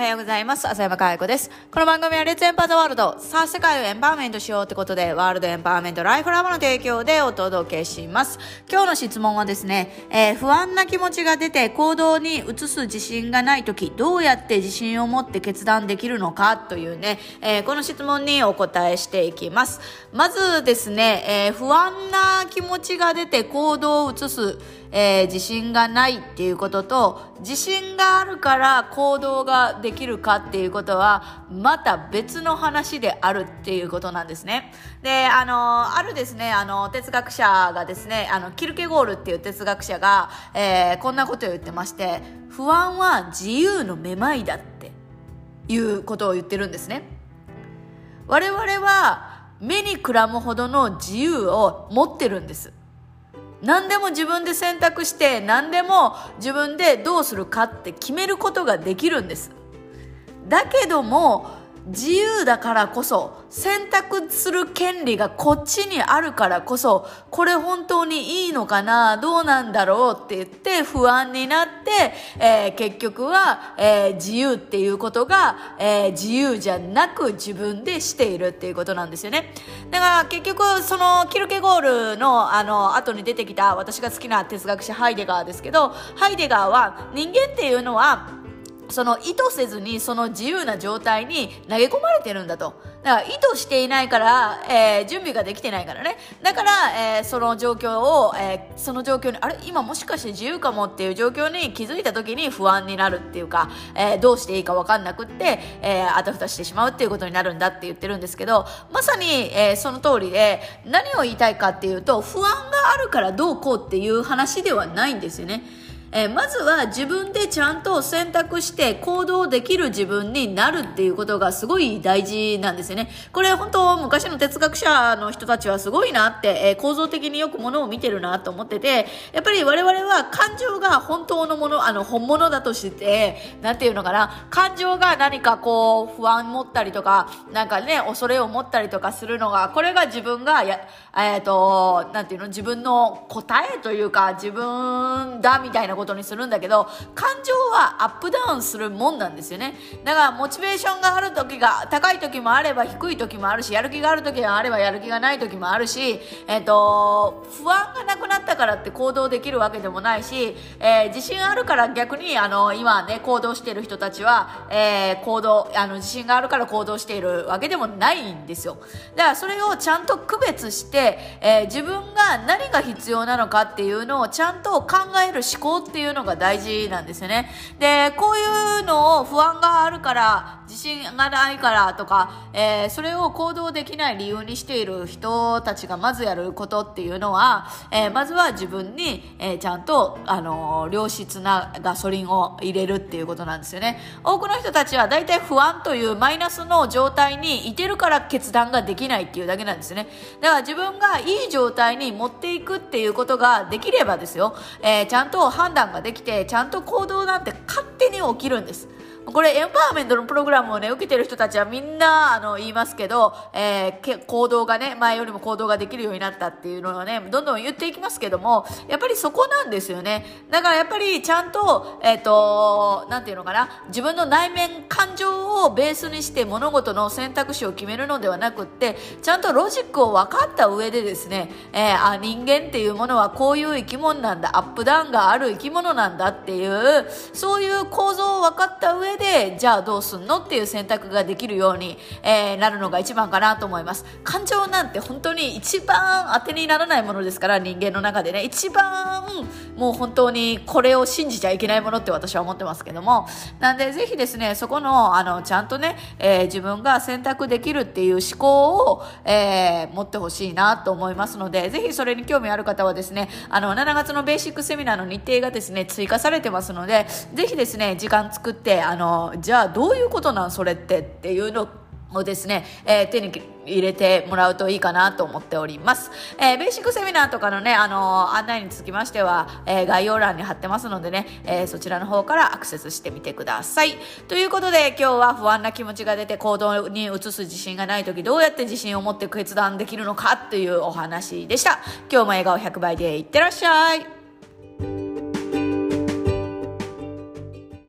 おはようございます。浅山かや子です。この番組はレッツエンパーザワールド。さあ、世界をエンパワーメントしようってことで、ワールドエンパワーメントライフラボの提供でお届けします。今日の質問はですね、えー不安な気持ちが出て行動に移す自信がないとき、どうやって自信を持って決断できるのかというね、えーこの質問にお答えしていきます。まずですね、えー不安な気持ちが出て行動を移す、えー自信がないっていうことと自信があるから行動ができるかっていうことはまた別の話であるっていうことなんですね。であのあるですねあの哲学者がですねあのキルケゴールっていう哲学者が、えーこんなことを言ってまして不安は自由のめまいだっていうことを言ってるんですね。我々は目にくらむほどの自由を持ってるんです。何でも自分で選択して何でも自分でどうするかって決めることができるんです。だけども自由だからこそ選択する権利がこっちにあるからこそこれ本当にいいのかなどうなんだろうって言って不安になって、えー結局は、えー自由っていうことが、えー自由じゃなく自分でしているっていうことなんですよね。だから結局そのキルケゴールのあの後に出てきた私が好きな哲学者ハイデガーですけどハイデガーは人間っていうのはその意図せずにその自由な状態に投げ込まれてるんだと。だから意図していないから、えー準備ができてないからね。だから、えーその状況を、えーその状況に、あれ？今もしかして自由かもっていう状況に気づいた時に不安になるっていうか、えーどうしていいか分かんなくって、えーあたふたしてしまうっていうことになるんだって言ってるんですけど、まさに、えーその通りで、何を言いたいかっていうと、不安があるからどうこうっていう話ではないんですよね。えーまずは自分でちゃんと選択して行動できる自分になるっていうことがすごい大事なんですよね。これ本当昔の哲学者の人たちはすごいなって、えー構造的によくものを見てるなと思ってて、やっぱり我々は感情が本当のもの、あの本物だとして、なんていうのかな、感情が何かこう不安持ったりとか、なんかね、恐れを持ったりとかするのが、これが自分がや、えっ、と、なんていうの、自分の答えというか、自分だみたいなことにするんだけど、感情はアップダウンするもんなんですよね。だから、モチベーションがある時が、高い時もあれば低い時もあるし、やる気がある時があればやる気がない時もあるし、えっ、と、不安がなくなったからって行動できるわけでもないし、えー自信あるから逆に、あの、今ね、行動している人たちは、えー行動、あの、自信があるから行動しているわけでもないんですよ。だから、それをちゃんと区別して、えー自分が何が必要なのかっていうのをちゃんと考える思考っていうのが大事なんですよね。で、こういうのを不安があるから、自信がないからとか、えーそれを行動できない理由にしている人たちがまずやることっていうのは、えーまずは自分に、えーちゃんと、あの良質なガソリンを入れるっていうことなんですよね。多くの人たちは大体不安というマイナスの状態にいてるから決断ができないっていうだけなんですね。だから自分がいい状態に持っていくっていうことができればですよ、えーちゃんと判断ができて、ちゃんと行動なんて勝手に起きるんです。これエンパワーメントのプログラムをね受けてる人たちはみんなあの言いますけど、えーけ行動がね前よりも行動ができるようになったっていうのをねどんどん言っていきますけどもやっぱりそこなんですよね。だからやっぱりちゃんとえっ、となんていうのかな自分の内面感情をベースにして物事の選択肢を決めるのではなくってちゃんとロジックを分かった上でですね、えーあ人間っていうものはこういう生き物なんだアップダウンがある生き物なんだっていうそういう構造を分かった上ででじゃあどうすんのっていう選択ができるように、えーなるのが一番かなと思います。感情なんて本当に一番当てにならないものですから人間の中でね。一番もう本当にこれを信じちゃいけないものって私は思ってますけども。なんでぜひですねそこのあのちゃんとね、えー自分が選択できるっていう思考を、えー持ってほしいなと思いますのでぜひそれに興味ある方はですねあの7月のベーシックセミナーの日程がですね追加されてますのでぜひですね時間作ってあのじゃあどういうことなんそれってっていうのをですね、えー手に入れてもらうといいかなと思っております。えーベーシックセミナーとかのね、あのー案内につきましては、えー概要欄に貼ってますのでね、えーそちらの方からアクセスしてみてください。ということで、今日は不安な気持ちが出て行動に移す自信がない時、どうやって自信を持って決断できるのかというお話でした。今日も笑顔100倍でいってらっしゃい。